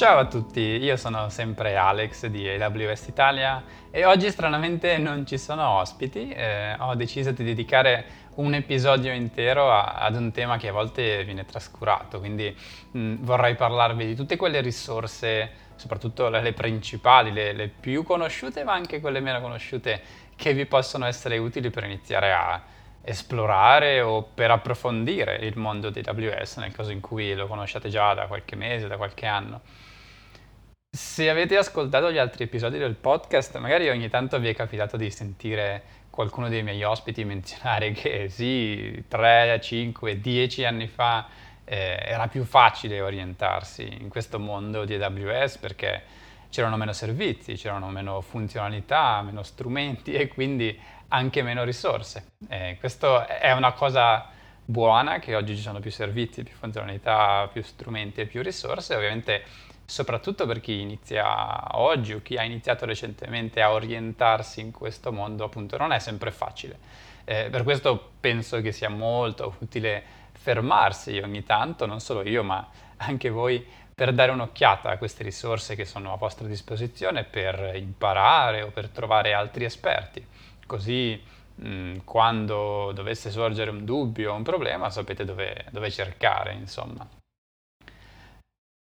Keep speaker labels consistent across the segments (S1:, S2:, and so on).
S1: Ciao a tutti, io sono sempre Alex di AWS Italia e oggi stranamente non ci sono ospiti, eh, ho deciso di dedicare un episodio intero a, ad un tema che a volte viene trascurato, quindi mh, vorrei parlarvi di tutte quelle risorse, soprattutto le, le principali, le, le più conosciute ma anche quelle meno conosciute che vi possono essere utili per iniziare a esplorare o per approfondire il mondo di AWS nel caso in cui lo conosciate già da qualche mese, da qualche anno. Se avete ascoltato gli altri episodi del podcast, magari ogni tanto vi è capitato di sentire qualcuno dei miei ospiti menzionare che sì, 3, 5, 10 anni fa eh, era più facile orientarsi in questo mondo di AWS perché c'erano meno servizi, c'erano meno funzionalità, meno strumenti e quindi anche meno risorse. Eh, questo è una cosa buona che oggi ci sono più servizi, più funzionalità, più strumenti e più risorse. Ovviamente soprattutto per chi inizia oggi o chi ha iniziato recentemente a orientarsi in questo mondo, appunto non è sempre facile. Eh, per questo penso che sia molto utile fermarsi ogni tanto, non solo io, ma anche voi, per dare un'occhiata a queste risorse che sono a vostra disposizione per imparare o per trovare altri esperti. Così mh, quando dovesse sorgere un dubbio o un problema sapete dove, dove cercare, insomma.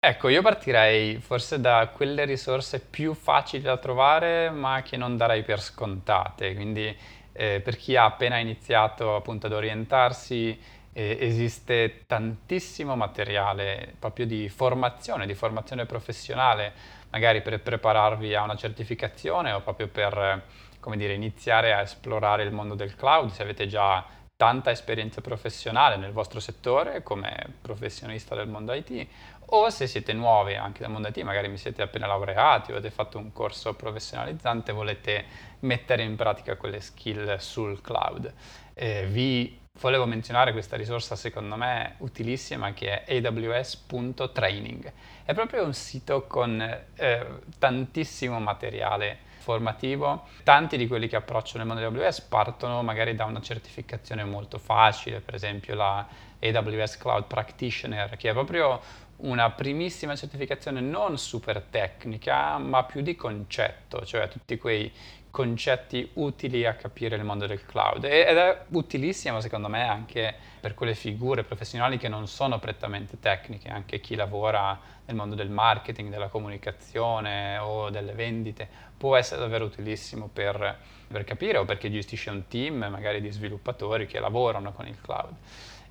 S1: Ecco, io partirei forse da quelle risorse più facili da trovare, ma che non darei per scontate. Quindi eh, per chi ha appena iniziato appunto ad orientarsi, eh, esiste tantissimo materiale proprio di formazione, di formazione professionale, magari per prepararvi a una certificazione o proprio per, come dire, iniziare a esplorare il mondo del cloud, se avete già tanta esperienza professionale nel vostro settore come professionista del mondo IT o se siete nuovi anche del mondo IT, magari mi siete appena laureati o avete fatto un corso professionalizzante, volete mettere in pratica quelle skill sul cloud. Eh, vi volevo menzionare questa risorsa secondo me utilissima che è aws.training. È proprio un sito con eh, tantissimo materiale formativo. Tanti di quelli che approcciano il mondo AWS partono magari da una certificazione molto facile, per esempio la AWS Cloud Practitioner, che è proprio una primissima certificazione non super tecnica, ma più di concetto, cioè tutti quei concetti utili a capire il mondo del cloud ed è utilissimo secondo me anche per quelle figure professionali che non sono prettamente tecniche, anche chi lavora nel mondo del marketing, della comunicazione o delle vendite può essere davvero utilissimo per, per capire o perché gestisce un team magari di sviluppatori che lavorano con il cloud.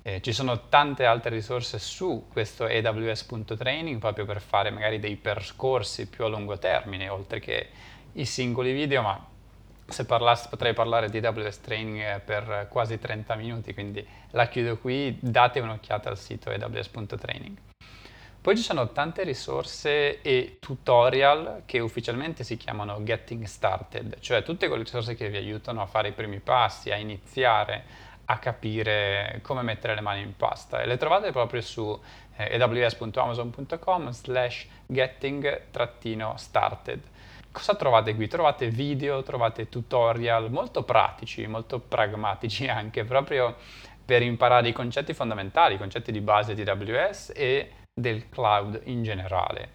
S1: Eh, ci sono tante altre risorse su questo AWS.training proprio per fare magari dei percorsi più a lungo termine, oltre che i singoli video, ma se parlassi potrei parlare di AWS Training per quasi 30 minuti, quindi la chiudo qui, date un'occhiata al sito aws.training. Poi ci sono tante risorse e tutorial che ufficialmente si chiamano Getting Started, cioè tutte quelle risorse che vi aiutano a fare i primi passi, a iniziare a capire come mettere le mani in pasta e le trovate proprio su eh, aws.amazon.com slash getting-started. Cosa trovate qui? Trovate video, trovate tutorial molto pratici, molto pragmatici anche, proprio per imparare i concetti fondamentali, i concetti di base di AWS e del cloud in generale.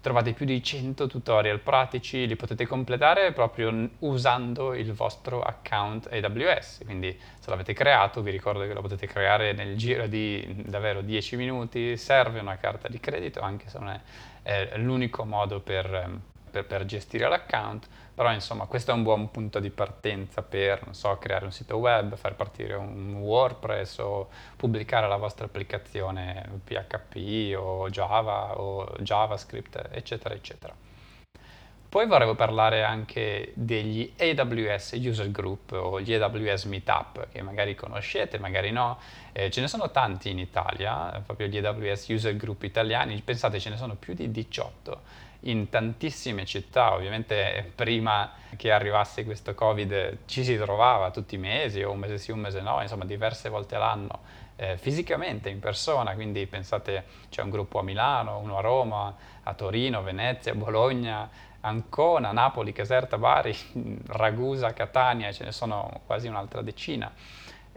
S1: Trovate più di 100 tutorial pratici, li potete completare proprio usando il vostro account AWS, quindi se l'avete creato vi ricordo che lo potete creare nel giro di davvero 10 minuti, serve una carta di credito anche se non è, è l'unico modo per, per, per gestire l'account, però insomma questo è un buon punto di partenza per, so, creare un sito web, far partire un WordPress o pubblicare la vostra applicazione PHP o Java o JavaScript, eccetera, eccetera. Poi vorrei parlare anche degli AWS User Group o gli AWS Meetup che magari conoscete, magari no. Eh, ce ne sono tanti in Italia, proprio gli AWS User Group italiani, pensate ce ne sono più di 18 in tantissime città, ovviamente prima che arrivasse questo Covid ci si trovava tutti i mesi o un mese sì, un mese no, insomma diverse volte l'anno eh, fisicamente in persona, quindi pensate c'è un gruppo a Milano, uno a Roma, a Torino, Venezia, Bologna, Ancona, Napoli, Caserta, Bari, Ragusa, Catania, ce ne sono quasi un'altra decina.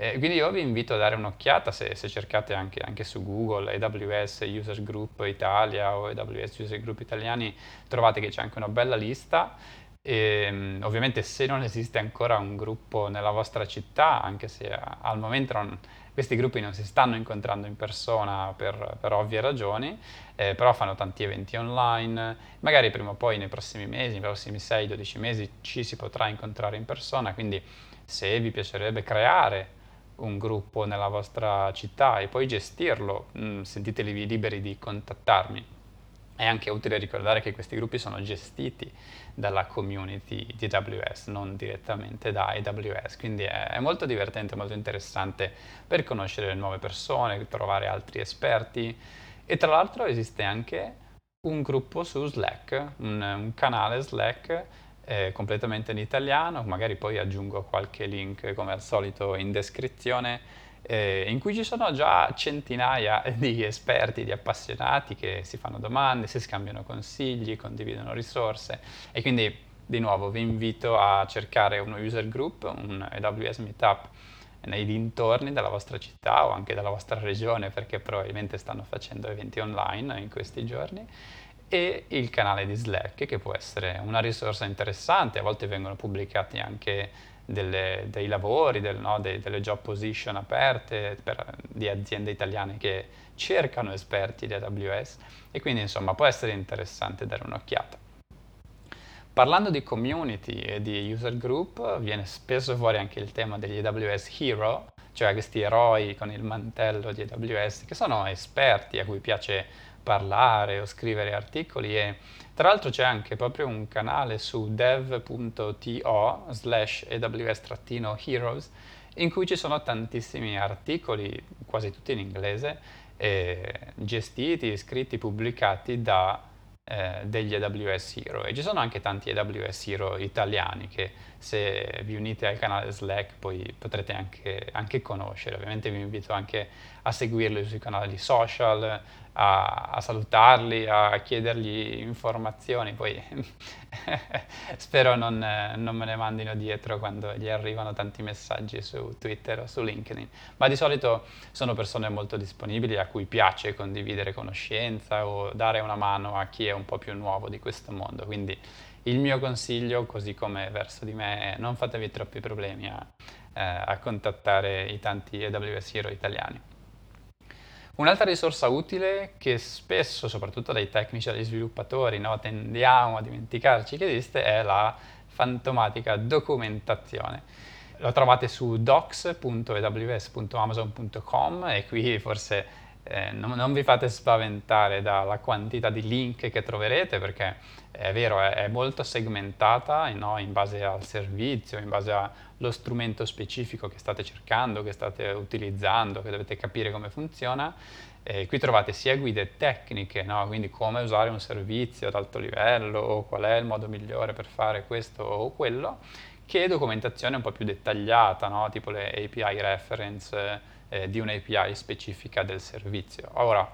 S1: Eh, quindi io vi invito a dare un'occhiata se, se cercate anche, anche, su Google AWS User Group Italia o AWS User Group Italiani, trovate che c'è anche una bella lista. E, ehm, ovviamente se non esiste ancora un gruppo nella vostra città, anche se al momento non, questi gruppi non si stanno incontrando in persona per, per ovvie ragioni, eh, però fanno tanti eventi online, magari prima o poi nei prossimi mesi, nei prossimi 6-12 mesi ci si potrà incontrare in persona, quindi se vi piacerebbe creare un gruppo nella vostra città e poi gestirlo, mm, sentitevi liberi di contattarmi. È anche utile ricordare che questi gruppi sono gestiti dalla community di AWS, non direttamente da AWS, quindi è, è molto divertente, molto interessante per conoscere nuove persone, trovare altri esperti. E tra l'altro esiste anche un gruppo su Slack, un, un canale Slack eh, completamente in italiano, magari poi aggiungo qualche link come al solito in descrizione, eh, in cui ci sono già centinaia di esperti, di appassionati che si fanno domande, si scambiano consigli, condividono risorse. E quindi di nuovo vi invito a cercare uno user group, un AWS Meetup nei dintorni della vostra città o anche della vostra regione perché probabilmente stanno facendo eventi online in questi giorni e il canale di Slack che può essere una risorsa interessante, a volte vengono pubblicati anche delle, dei lavori, del, no, dei, delle job position aperte per, di aziende italiane che cercano esperti di AWS e quindi insomma può essere interessante dare un'occhiata. Parlando di community e di user group viene spesso fuori anche il tema degli AWS Hero, cioè questi eroi con il mantello di AWS che sono esperti a cui piace parlare o scrivere articoli e tra l'altro c'è anche proprio un canale su dev.to slash aws-heroes in cui ci sono tantissimi articoli, quasi tutti in inglese, eh, gestiti, scritti, pubblicati da eh, degli AWS Hero e ci sono anche tanti AWS Hero italiani che se vi unite al canale Slack poi potrete anche, anche conoscere. Ovviamente vi invito anche a seguirli sui canali social, a, a salutarli, a chiedergli informazioni, poi spero non, non, me ne mandino dietro quando gli arrivano tanti messaggi su Twitter o su LinkedIn, ma di solito sono persone molto disponibili a cui piace condividere conoscenza o dare una mano a chi è un po' più nuovo di questo mondo, quindi il mio consiglio, così come verso di me, è non fatevi troppi problemi a, eh, a contattare i tanti AWS Hero italiani. Un'altra risorsa utile che spesso, soprattutto dai tecnici e dagli sviluppatori, no, tendiamo a dimenticarci che esiste è la fantomatica documentazione. Lo trovate su docs.aws.amazon.com e qui forse eh, non, non, vi fate spaventare dalla quantità di link che troverete perché è vero, è, è molto segmentata no, in base al servizio, in base allo strumento specifico che state cercando, che state utilizzando, che dovete capire come funziona. Eh, qui trovate sia guide tecniche, no? quindi come usare un servizio ad alto livello o qual è il modo migliore per fare questo o quello, che documentazione un po' più dettagliata, no? tipo le API reference eh, di un'API specifica del servizio. Ora,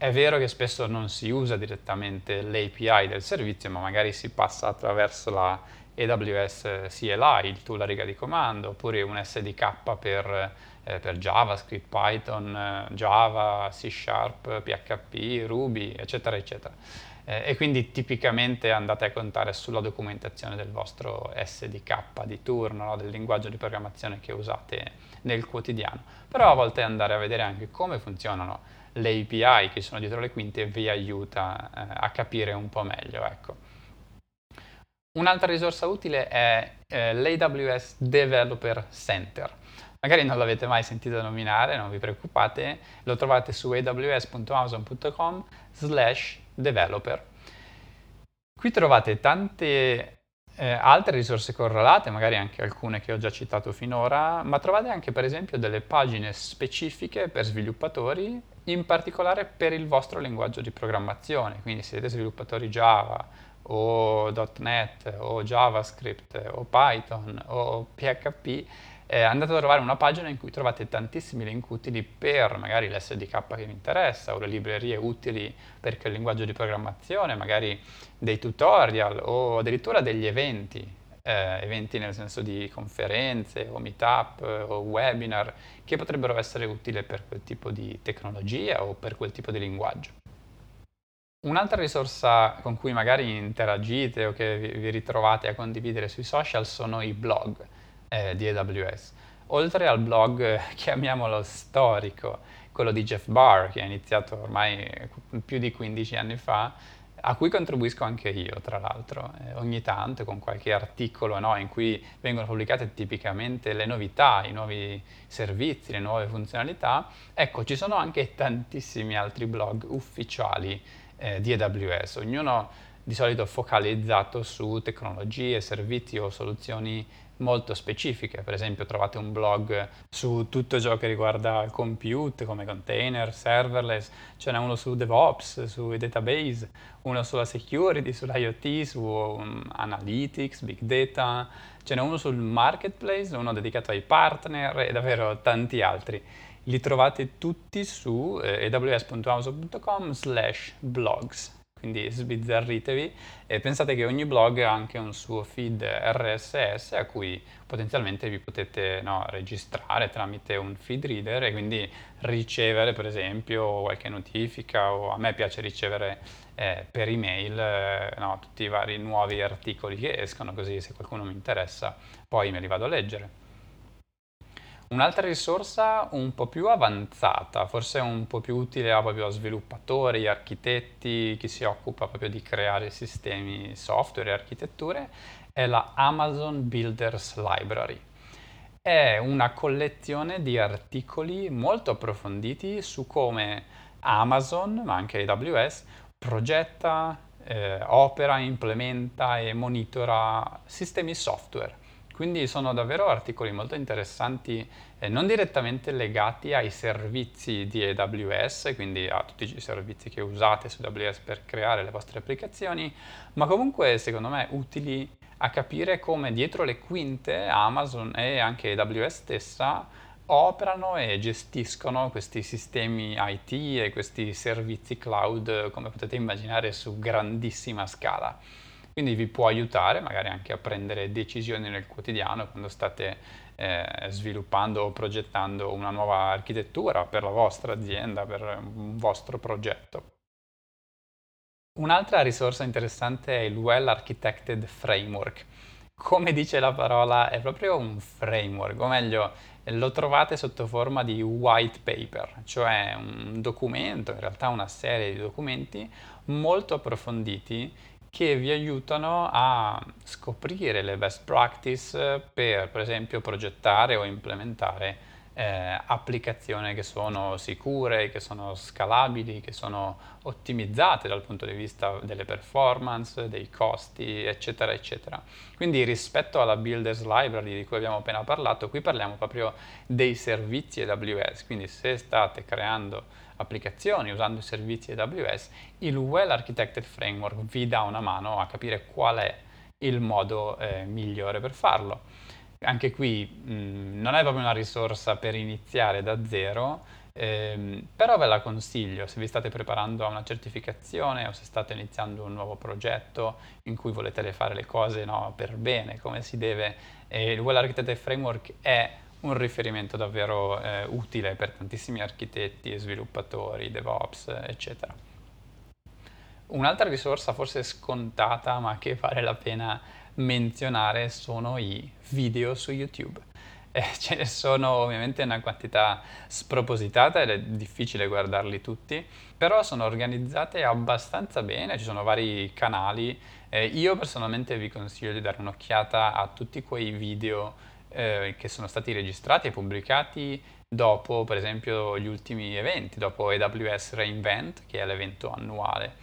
S1: è vero che spesso non si usa direttamente l'API del servizio, ma magari si passa attraverso la AWS CLI, il tool a riga di comando, oppure un SDK per, eh, per JavaScript, Python, eh, Java, C Sharp, PHP, Ruby, eccetera, eccetera. Eh, e quindi tipicamente andate a contare sulla documentazione del vostro SDK di turno, no? del linguaggio di programmazione che usate nel quotidiano. Però a volte andare a vedere anche come funzionano le API che sono dietro le quinte vi aiuta eh, a capire un po' meglio. Ecco. Un'altra risorsa utile è eh, l'AWS Developer Center. Magari non l'avete mai sentito nominare, non vi preoccupate, lo trovate su aws.amazon.com slash developer. Qui trovate tante eh, altre risorse correlate, magari anche alcune che ho già citato finora, ma trovate anche per esempio delle pagine specifiche per sviluppatori, in particolare per il vostro linguaggio di programmazione, quindi se siete sviluppatori Java o .NET o JavaScript o Python o PHP, eh, andate a trovare una pagina in cui trovate tantissimi link utili per magari l'SDK che vi interessa o le librerie utili per quel linguaggio di programmazione, magari dei tutorial o addirittura degli eventi eh, eventi nel senso di conferenze o meetup o webinar che potrebbero essere utili per quel tipo di tecnologia o per quel tipo di linguaggio. Un'altra risorsa con cui magari interagite o che vi ritrovate a condividere sui social sono i blog eh, di AWS. Oltre al blog, chiamiamolo storico, quello di Jeff Barr, che ha iniziato ormai più di 15 anni fa, a cui contribuisco anche io, tra l'altro, eh, ogni tanto con qualche articolo no, in cui vengono pubblicate tipicamente le novità, i nuovi servizi, le nuove funzionalità. Ecco, ci sono anche tantissimi altri blog ufficiali eh, di AWS, ognuno di solito focalizzato su tecnologie, servizi o soluzioni molto specifiche. Per esempio trovate un blog su tutto ciò che riguarda compute, come container, serverless, ce n'è uno su DevOps, sui database, uno sulla security, sull'IoT, su um, analytics, big data, ce n'è uno sul marketplace, uno dedicato ai partner e davvero tanti altri. Li trovate tutti su eh, aws.amazon.com slash blogs quindi sbizzarritevi e pensate che ogni blog ha anche un suo feed RSS a cui potenzialmente vi potete no, registrare tramite un feed reader e quindi ricevere per esempio qualche notifica o a me piace ricevere eh, per email eh, no, tutti i vari nuovi articoli che escono così se qualcuno mi interessa poi me li vado a leggere. Un'altra risorsa un po' più avanzata, forse un po' più utile a, proprio a sviluppatori, architetti, chi si occupa proprio di creare sistemi software e architetture, è la Amazon Builders Library. È una collezione di articoli molto approfonditi su come Amazon, ma anche AWS, progetta, eh, opera, implementa e monitora sistemi software quindi sono davvero articoli molto interessanti, eh, non direttamente legati ai servizi di AWS, quindi a tutti i servizi che usate su AWS per creare le vostre applicazioni, ma comunque secondo me utili a capire come dietro le quinte Amazon e anche AWS stessa operano e gestiscono questi sistemi IT e questi servizi cloud, come potete immaginare, su grandissima scala. Quindi vi può aiutare magari anche a prendere decisioni nel quotidiano quando state eh, sviluppando o progettando una nuova architettura per la vostra azienda, per un vostro progetto. Un'altra risorsa interessante è il Well Architected Framework. Come dice la parola, è proprio un framework, o meglio, lo trovate sotto forma di white paper, cioè un documento, in realtà una serie di documenti molto approfonditi che vi aiutano a scoprire le best practice per, per esempio, progettare o implementare eh, applicazioni che sono sicure, che sono scalabili, che sono ottimizzate dal punto di vista delle performance, dei costi, eccetera, eccetera. Quindi rispetto alla Builders Library di cui abbiamo appena parlato, qui parliamo proprio dei servizi AWS, quindi se state creando applicazioni usando i servizi AWS, il Well Architected Framework vi dà una mano a capire qual è il modo eh, migliore per farlo. Anche qui mh, non è proprio una risorsa per iniziare da zero, ehm, però ve la consiglio se vi state preparando a una certificazione o se state iniziando un nuovo progetto in cui volete fare le cose no, per bene, come si deve. E il Well Architected Framework è un riferimento davvero eh, utile per tantissimi architetti sviluppatori, DevOps, eccetera. Un'altra risorsa forse scontata ma che vale la pena menzionare sono i video su YouTube. Eh, ce ne sono ovviamente una quantità spropositata ed è difficile guardarli tutti, però sono organizzate abbastanza bene, ci sono vari canali. Eh, io personalmente vi consiglio di dare un'occhiata a tutti quei video eh, che sono stati registrati e pubblicati dopo, per esempio, gli ultimi eventi, dopo AWS Reinvent, che è l'evento annuale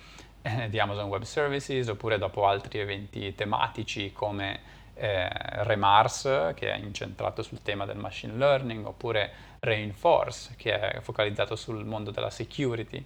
S1: eh, di Amazon Web Services, oppure dopo altri eventi tematici come eh, Remars, che è incentrato sul tema del machine learning, oppure Reinforce, che è focalizzato sul mondo della security.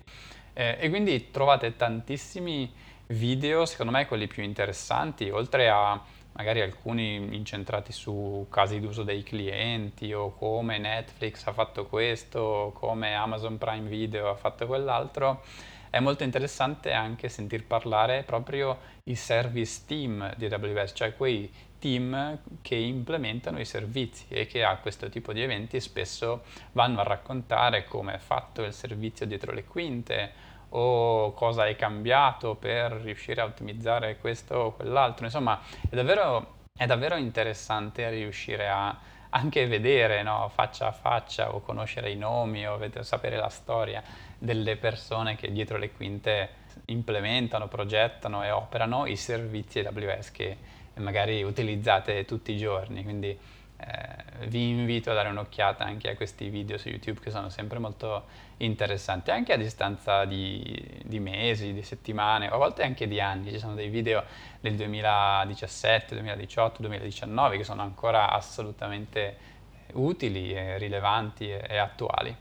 S1: Eh, e quindi trovate tantissimi video, secondo me quelli più interessanti, oltre a magari alcuni incentrati su casi d'uso dei clienti o come Netflix ha fatto questo, come Amazon Prime Video ha fatto quell'altro. È molto interessante anche sentir parlare proprio i service team di AWS, cioè quei team che implementano i servizi e che a questo tipo di eventi spesso vanno a raccontare come è fatto il servizio dietro le quinte o cosa è cambiato per riuscire a ottimizzare questo o quell'altro. Insomma, è davvero, è davvero interessante riuscire a anche vedere no, faccia a faccia o conoscere i nomi o vedere, sapere la storia delle persone che dietro le quinte implementano, progettano e operano i servizi AWS che magari utilizzate tutti i giorni. Quindi eh, vi invito a dare un'occhiata anche a questi video su YouTube che sono sempre molto interessanti, anche a distanza di, di mesi, di settimane, o a volte anche di anni. Ci sono dei video del 2017, 2018, 2019 che sono ancora assolutamente utili, e rilevanti e, e attuali.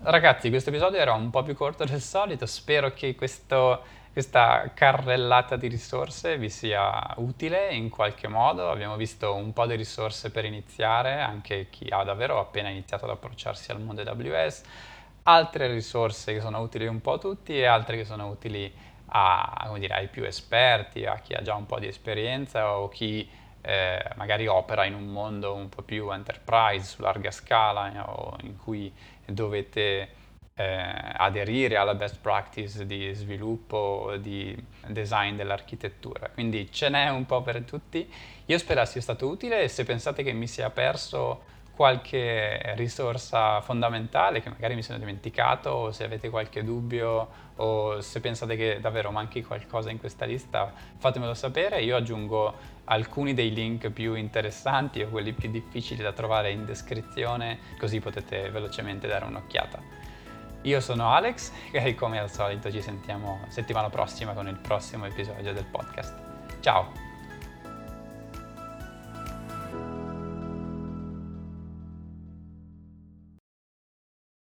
S1: Ragazzi, questo episodio era un po' più corto del solito, spero che questo questa carrellata di risorse vi sia utile in qualche modo. Abbiamo visto un po' di risorse per iniziare, anche chi ha davvero appena iniziato ad approcciarsi al mondo AWS, altre risorse che sono utili un po' a tutti e altre che sono utili a, dire, ai più esperti, a chi ha già un po' di esperienza o chi eh, magari opera in un mondo un po' più enterprise su larga scala o in cui dovete eh, aderire alla best practice di sviluppo, di design dell'architettura. Quindi ce n'è un po' per tutti. Io spero sia stato utile e se pensate che mi sia perso qualche risorsa fondamentale che magari mi sono dimenticato o se avete qualche dubbio o se pensate che davvero manchi qualcosa in questa lista fatemelo sapere io aggiungo alcuni dei link più interessanti o quelli più difficili da trovare in descrizione così potete velocemente dare un'occhiata io sono Alex e come al solito ci sentiamo settimana prossima con il prossimo episodio del podcast. Ciao!